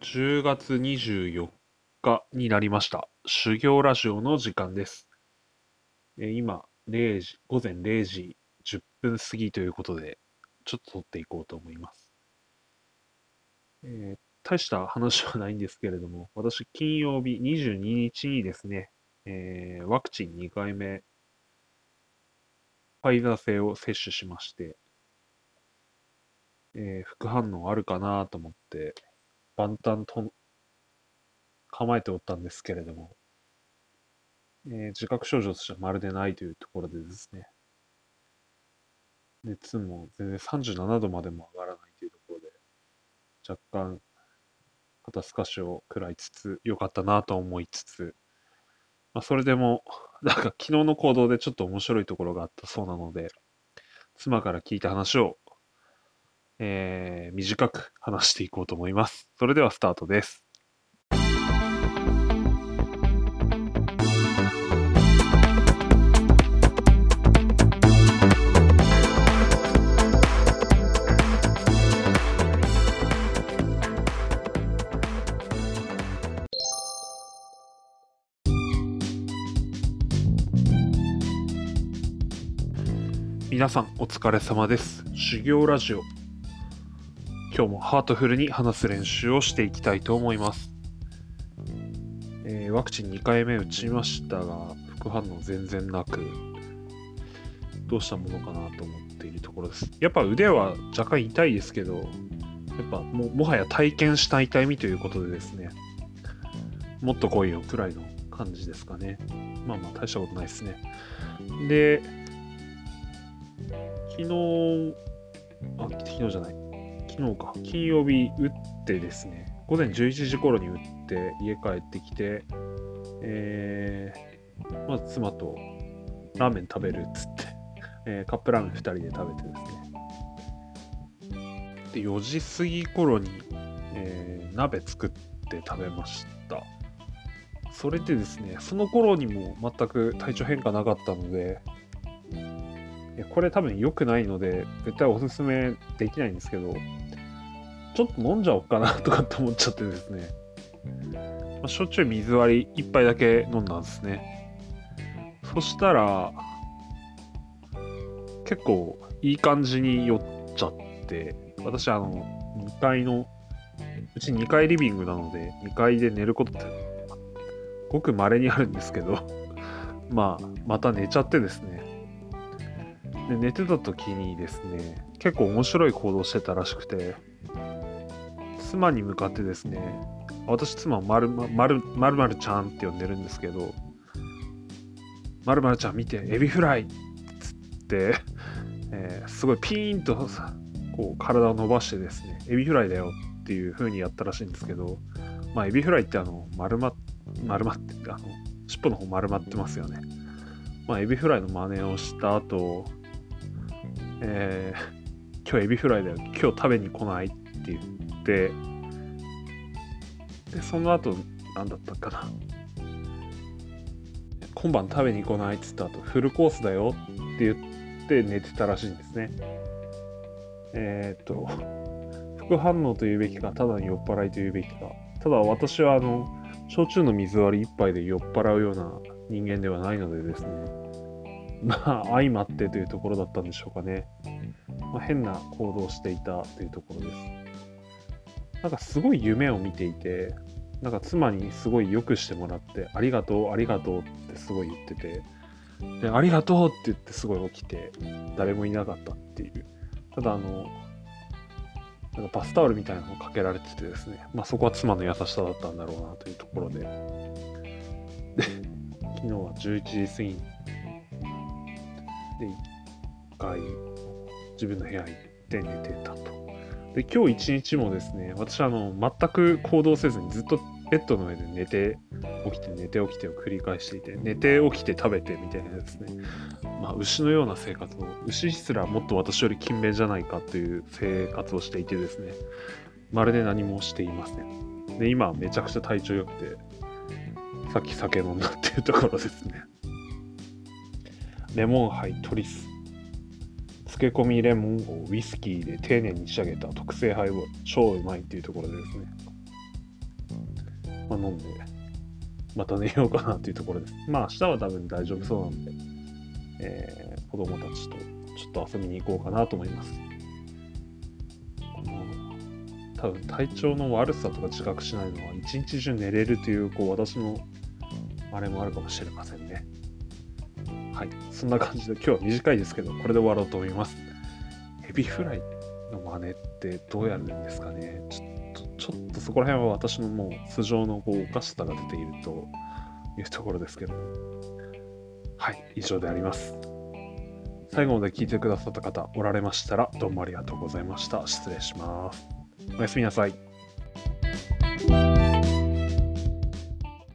10月24日になりました。修行ラジオの時間です。え今0時、午前0時10分過ぎということで、ちょっと撮っていこうと思います。えー大した話はないんですけれども、私、金曜日22日にですね、えーワクチン2回目、ファイザー製を接種しまして、えー副反応あるかなと思って、万端と構えておったんですけれども、えー自覚症状としてはまるでないというところでですね、熱も全然37度までも上がらないというところで、若干肩透かしを食らいつつ、良かったなと思いつつ、まあ、それでも、なんか昨日の行動でちょっと面白いところがあったそうなので、妻から聞いた話を、えー短く話していこうと思います。それではスタートです。皆さんお疲れ様です。修行ラジオ。今日もハートフルに話す練習をしていきたいと思います。えーワクチン2回目打ちましたが、副反応全然なく、どうしたものかなと思っているところです。やっぱ腕は若干痛いですけど、やっぱももはや体験した痛みということでですね、もっと来いよくらいの感じですかね。まあまあ大したことないですね。で、昨日、あ、昨日じゃない。昨日か。金曜日打ってですね、午前11時頃に打って家帰ってきて、えー、まず妻とラーメン食べるっつって、えーカップラーメン2人で食べてですね。で、4時過ぎ頃に、えー鍋作って食べました。それでですね、その頃にも全く体調変化なかったので、これ多分良くないので、絶対おすすめできないんですけど、ちょっと飲んじゃおうかなとかって思っちゃってですね、まあ、焼酎水割り1杯だけ飲んだんですね。そしたら、結構いい感じに酔っちゃって、私あの、2階の、うち2階リビングなので、2階で寝ることって、ごく稀にあるんですけど、まあ、また寝ちゃってですね、で寝てた時にですね結構面白い行動してたらしくて妻に向かってですね私妻をまるまるまるまるちゃんって呼んでるんですけどまるまるちゃん見てエビフライっつって、えーすごいピーンとこう体を伸ばしてですねエビフライだよっていう風にやったらしいんですけどまあエビフライってあの丸ま丸まってあの尻尾の方丸まってますよね。まあエビフライの真似をした後えー今日エビフライだよ、今日食べに来ないって言って、で、その後、なんだったかな。今晩食べに来ないって言った後、フルコースだよって言って寝てたらしいんですね。えーっと、副反応というべきか、ただの酔っ払いというべきか。ただ私は、あの、焼酎の水割り一杯で酔っ払うような人間ではないのでですね。まあ、相まってというところだったんでしょうかね。まあ、変な行動をしていたというところです。なんかすごい夢を見ていて、なんか妻にすごい良くしてもらって、ありがとう、ありがとうってすごい言ってて、で、ありがとうって言ってすごい起きて、誰もいなかったっていう。ただあの、なんかバスタオルみたいなのをかけられててですね、まあそこは妻の優しさだったんだろうなというところで、で、昨日は11時過ぎにで、一回自分の部屋行って寝てたと。で、今日一日もですね、私はあの、全く行動せずにずっとベッドの上で寝て、起きて寝て起きてを繰り返していて、寝て起きて食べてみたいなですね、まあ、牛のような生活を、牛すらもっと私より勤勉じゃないかという生活をしていてですね、まるで何もしていません。で、今めちゃくちゃ体調良くて、さっき酒飲んだっていうところですね。レモンハイトリス。漬け込みレモンをウイスキーで丁寧に仕上げた特製ハイボール。超うまいっていうところでですね。まあ、飲んで、また寝ようかなというところです。まあ、明日は多分大丈夫そうなんで、えー、子供たちとちょっと遊びに行こうかなと思います。多分体調の悪さとか自覚しないのは一日中寝れるというこう私のあれもあるかもしれませんね。はい。そんな感じで今日は短いですけど、これで終わろうと思います。エビフライの真似ってどうやるんですかねちょっと、ちょっとそこら辺は私のもう素性のこうおかしさが出ているというところですけど。はい。以上であります。最後まで聞いてくださった方おられましたらどうもありがとうございました。失礼します。おやすみなさい。